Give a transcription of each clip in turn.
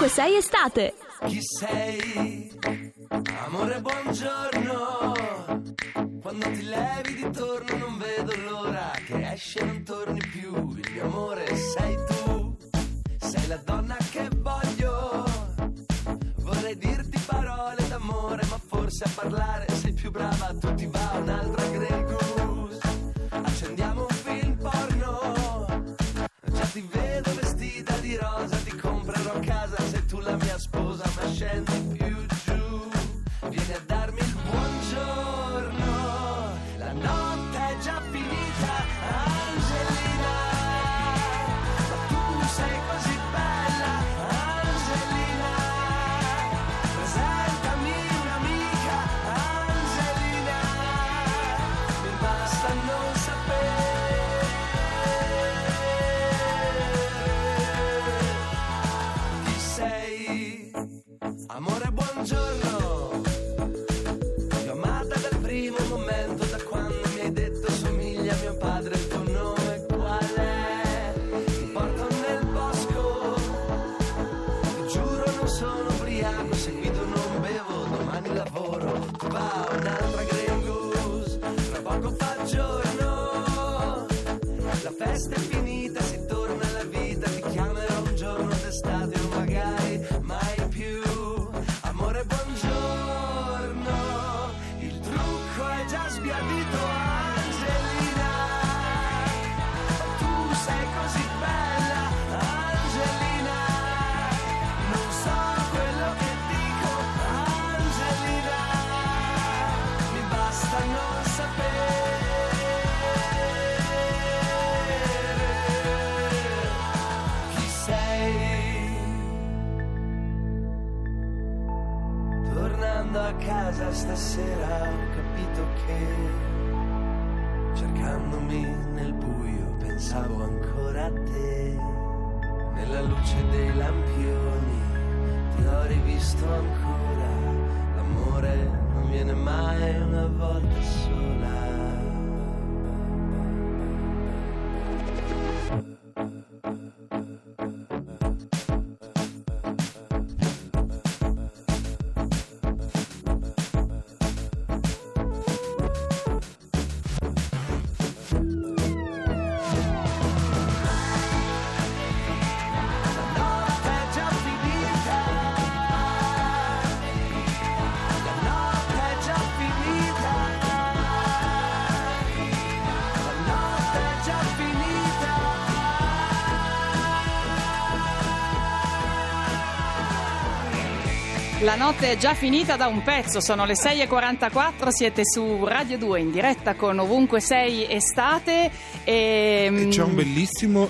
Ovunque sei estate. Chi sei? Amore, buongiorno. Quando ti levi di torno non vedo l'ora che esce e non torni più. Il mio amore sei tu, sei la donna che voglio. Vorrei dirti parole d'amore, ma forse a parlare sei più brava, tu ti va un'altra Grey Goose. Accendiamo stasera ho capito che cercandomi nel buio pensavo ancora a te. Nella luce dei lampioni ti ho rivisto ancora. L'amore non viene mai una volta sola. La notte è già finita da un pezzo, sono le 6.44, siete su Radio 2 in diretta con Ovunque Sei Estate. E, E c'è un bellissimo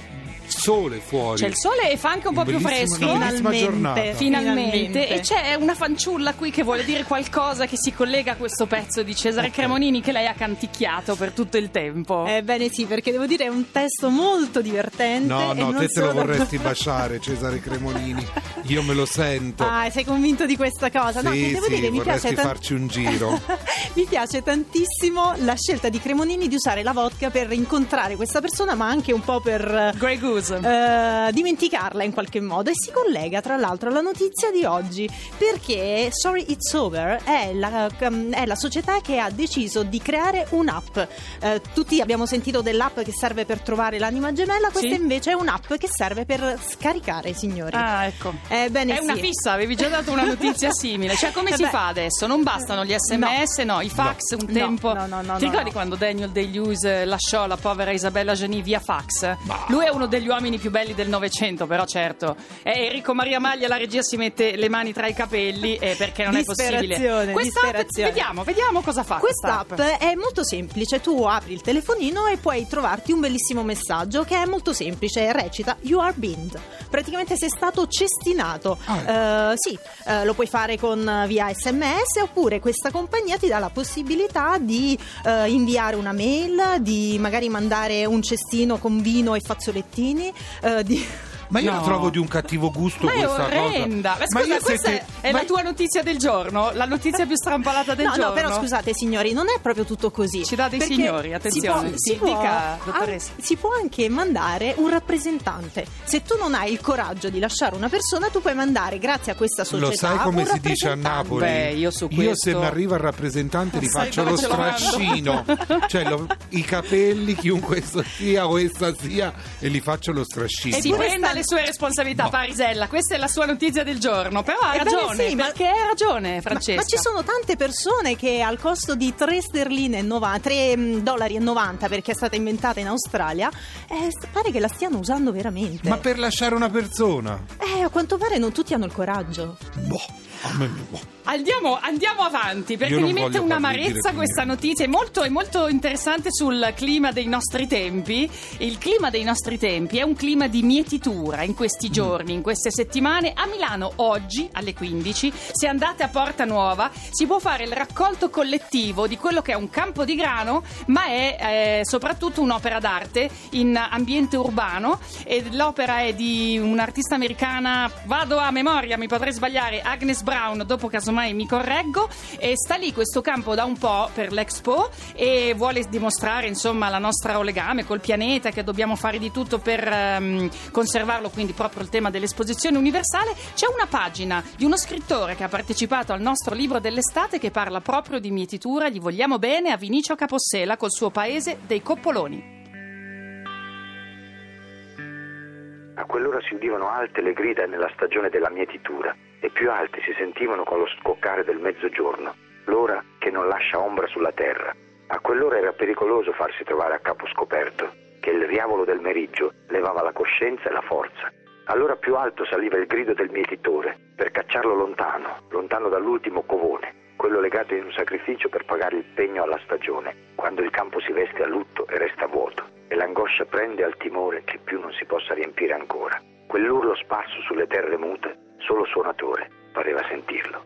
sole fuori. c'è il sole e fa anche un po' più fresco. giornata. Finalmente. Finalmente. E c'è una fanciulla qui che vuole dire qualcosa che si collega a questo pezzo di Cesare Ok. Cremonini che lei ha canticchiato per tutto il tempo. Ebbene sì, perché devo dire è un testo molto divertente. No, e no, non te te lo vorresti baciare, Cesare Cremonini. Io me lo sento. Ah, sei convinto di questa cosa? no, Sì, che devo sì, dire, mi vorresti piace tan- farci un giro. mi piace tantissimo la scelta di Cremonini di usare la vodka per incontrare questa persona, ma anche un po' per Grey Goose. Eh, dimenticarla in qualche modo. E si collega tra l'altro alla notizia di oggi perché Sorry It's Over è la, um, è la società che ha deciso di creare un'app. Eh, tutti abbiamo sentito dell'app che serve per trovare l'anima gemella, questa Sì. invece è un'app che serve per scaricare, signori. Ah, ecco. Ebbene È una sì. fissa, avevi già dato una notizia simile. Cioè, come Eh si beh. fa adesso? Non bastano gli sms, no, i fax un No, tempo. no, no, no, Ti no, ricordi no. quando Daniel Day-Lewis eh, lasciò la povera Isabella Geni via fax? Lui è uno degli uomini più belli del Novecento, però certo. E Enrico Maria Maglia, la regia si mette le mani tra i capelli eh, perché non è possibile. Disperazione. vediamo, vediamo cosa fa. Quest'app è molto semplice, tu apri il telefonino e puoi trovarti un bellissimo messaggio che è molto semplice, recita You are binned. Praticamente sei stato cestinato. Eh, sì, eh, lo puoi fare con via sms oppure questa compagnia ti dà la possibilità di eh, inviare una mail, di magari mandare un cestino con vino e fazzolettini, eh, di... Ma io No. la trovo di un cattivo gusto Ma questa orrenda. cosa. Ma scusa, io questa siete- è, ma- la tua notizia del giorno? La notizia più strampalata del no, giorno? no, però scusate signori, non è proprio tutto così. Ci dà dei signori, si attenzione. può- si può- dica, dottoressa. an- si può anche mandare un rappresentante. Se tu non hai il coraggio di lasciare una persona, tu puoi mandare, grazie a questa società, Lo sai come si dice a. Napoli? Beh, io su se questo- mi arriva il rappresentante gli Sai faccio lo strascino. cioè lo- i capelli, chiunque sia o essa sia, e gli faccio lo strascino. Si Eppure prenda sta- le sue responsabilità, No. Parisella. Questa è la sua notizia del giorno. Però ha Ebbene ragione. sì, ma- perché ha ragione, Ma, Francesca. ma ci sono tante persone che al costo di 3 sterline e 90, 3 mm, dollari e 90 perché è stata inventata in Australia, eh, pare che la stiano usando veramente. Ma per lasciare una persona? Eh, a quanto pare non tutti hanno il coraggio. Boh. Andiamo, andiamo avanti perché mi mette un'amarezza questa notizia. È molto, è molto interessante sul clima dei nostri tempi. Il clima dei nostri tempi è un clima di mietitura in questi Mm. giorni, in queste settimane. A Milano oggi alle 15, se andate a Porta Nuova, si può fare il raccolto collettivo di quello che è un campo di grano, ma è eh, soprattutto un'opera d'arte in ambiente urbano. E l'opera è di un'artista americana, vado a memoria, mi potrei sbagliare, Agnes Brown, dopo casomai mi correggo. E sta lì questo campo da un po' per l'Expo e vuole dimostrare insomma la nostra legame col pianeta, che dobbiamo fare di tutto per ehm, conservarlo, quindi proprio il tema dell'esposizione universale. C'è una pagina di uno scrittore che ha partecipato al nostro libro dell'estate che parla proprio di mietitura, gli vogliamo bene a Vinicio Capossela col suo paese dei Coppoloni. A quell'ora si udivano alte le grida nella stagione della mietitura e più alte si sentivano con lo scoccare del mezzogiorno, l'ora che non lascia ombra sulla terra. A quell'ora era pericoloso farsi trovare a capo scoperto, che il riavolo del meriggio levava la coscienza e la forza. Allora più alto saliva il grido del mietitore, per cacciarlo lontano, lontano dall'ultimo covone, quello legato in un sacrificio per pagare il pegno alla stagione, quando il campo si veste a lutto e resta vuoto, e l'angoscia prende al timore che più non si possa riempire ancora. Quell'urlo sparso sulle terre mute, solo suonatore pareva sentirlo.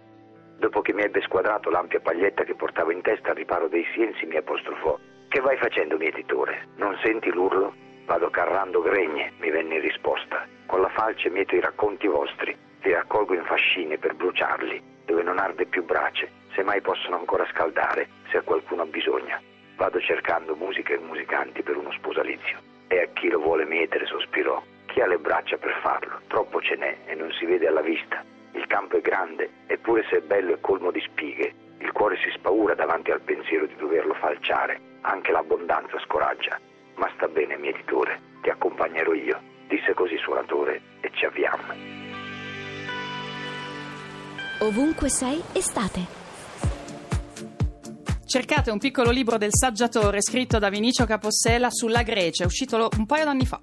Dopo che mi ebbe squadrato l'ampia paglietta che portavo in testa al riparo dei sienzi, mi apostrofò. Che vai facendo, mietitore? Non senti l'urlo? Vado carrando gregne, mi venne in risposta. Con la falce mieto i racconti vostri, li raccolgo in fascine per bruciarli, dove non arde più brace, se mai possono ancora scaldare, se qualcuno ha bisogno. Vado cercando musica e musicanti per uno sposalizio. E a chi lo vuole mietere sospirò. Chi ha le braccia per farlo? Troppo ce n'è e non si vede alla vista. Il campo è grande, eppure se è bello e colmo di spighe, il cuore si spaura davanti al pensiero di doverlo falciare. Anche l'abbondanza scoraggia. Ma sta bene, mietitore, ti accompagnerò io, disse così suonatore e ci avviammo. Ovunque sei, estate. Cercate un piccolo libro del saggiatore scritto da Vinicio Capossela sulla Grecia, è uscito un paio d'anni fa.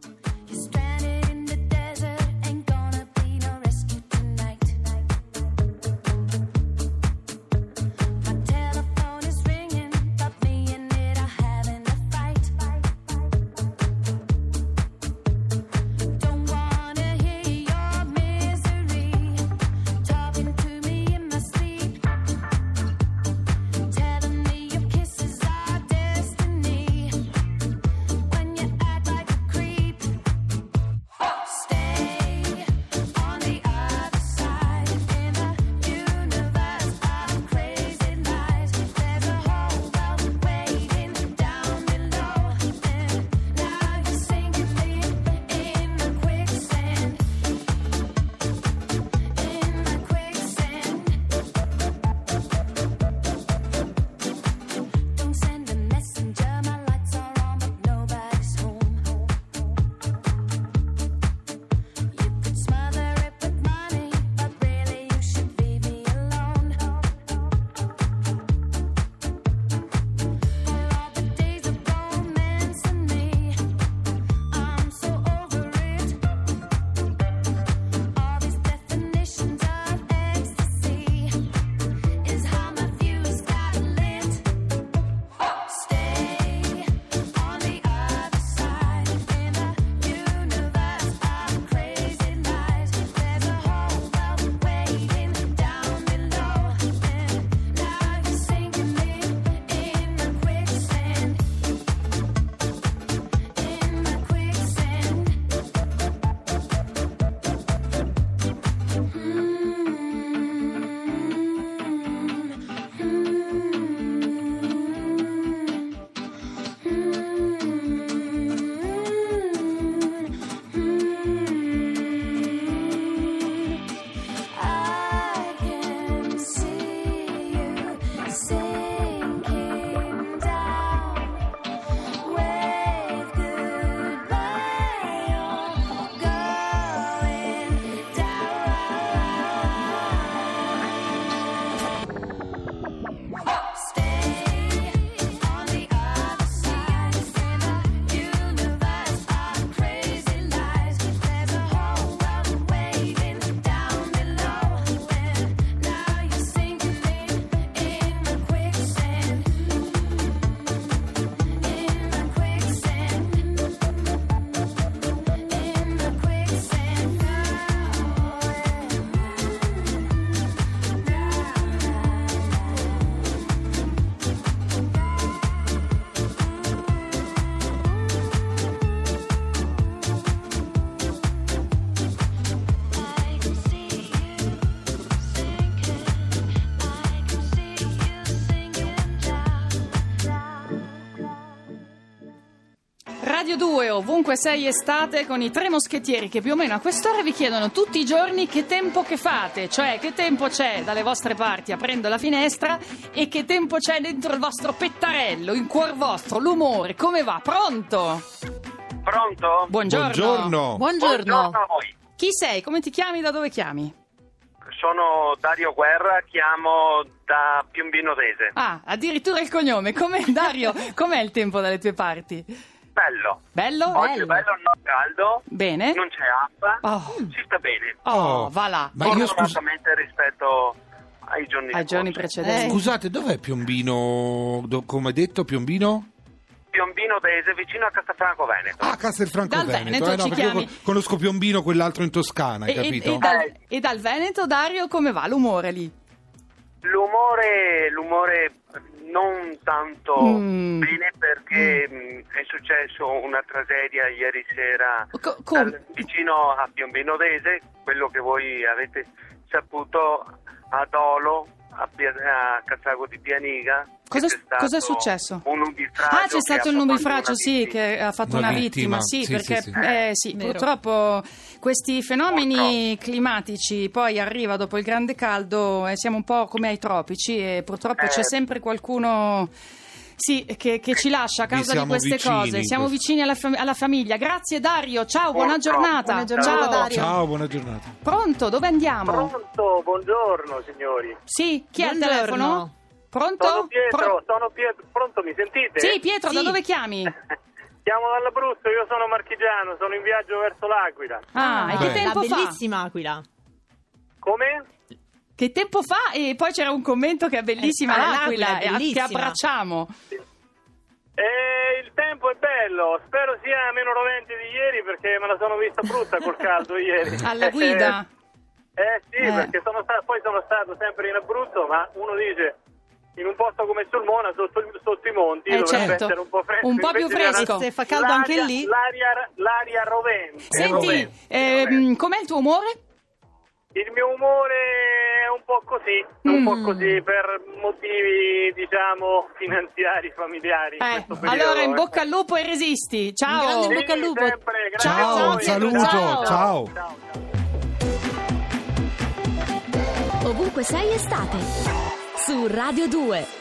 102 ovunque sei estate con i tre moschettieri che più o meno a quest'ora vi chiedono tutti i giorni che tempo che fate, cioè che tempo c'è dalle vostre parti aprendo la finestra e che tempo c'è dentro il vostro pettarello, il cuor vostro, l'umore, come va? Pronto? Pronto? Buongiorno. Buongiorno. Buongiorno. a voi. Chi sei? Come ti chiami? Da dove chiami? Sono Dario Guerra, chiamo da Piombino Rese. Ah, addirittura il cognome. Come Dario, com'è il tempo dalle tue parti? Bello. Bello? Oggi è bello, non caldo, Bene. non c'è acqua, Oh. si sta bene. Oh, va là. Ma io scusa, rispetto ai giorni Ai giorni precedenti. scusate, dov'è Piombino? Do- come hai detto, Piombino? Piombino Dese, vicino a Castelfranco Veneto. Ah, Castelfranco Dal Veneto. Veneto eh, no, ci perché io chiami. con- conosco Piombino, quell'altro in Toscana, hai E, e- capito? e dal, Eh. e dal Veneto, Dario, come va l'umore lì? L'umore, l'umore non tanto Mm. bene perché mh, è successo una tragedia ieri sera Co- dal- vicino a Piombino Dese, quello che voi avete saputo a Dolo, a, Pia- a Cazzago di Pianiga. Cosa- cosa è successo? Un nubifragio Ah, c'è stato il nubifragio, sì, che ha fatto Una una, vittima, vittima, sì, sì, perché sì, sì. eh, sì, Vero. purtroppo questi fenomeni climatici poi arriva dopo il grande caldo e siamo un po' come ai tropici e purtroppo Eh. c'è sempre qualcuno sì, che, che ci lascia a causa di queste vicini cose. Siamo questo. vicini alla, fam- alla famiglia. Grazie Dario, ciao, buona Purtroppo. giornata. Buona giornata, ciao. Dario. Ciao, buona giornata. Pronto, dove andiamo? Pronto, buongiorno signori. Sì, chi è al Buongiorno. telefono? Pronto? Sono Pietro, Pro- sono Pietro. Pronto, mi sentite? Sì, Pietro, da Sì. dove chiami? Chiamo dall'Abruzzo, io sono marchigiano, sono in viaggio verso l'Aquila. Ah, e che tempo La fa? bellissima Aquila. Come? Che tempo fa? E poi c'era un commento che è bellissima Eh, ah, l'Aquila, l'Aquila è e a- che bellissima. abbracciamo. Bello, spero sia meno rovente di ieri perché me la sono vista brutta col caldo ieri. Alla guida? Eh, eh sì, Eh. perché sono stato, poi sono stato sempre in Abruzzo, ma uno dice in un posto come Sulmona, sotto, sotto i monti, Eh, dovrebbe certo. essere un po' fresco. Un po' più fresco. Se fa caldo anche lì? L'aria, l'aria rovente. Senti, rovente, ehm, rovente. com'è il tuo umore? Il mio umore po' così, un Mm. po' così per motivi, diciamo, finanziari, familiari. in Eh, allora in bocca al lupo e resisti. Ciao. Sì, bocca al lupo. sempre, Ciao, Ciao, saluto, Ciao. ciao. Ciao, ciao. Ovunque sei estate. Su Radio 2.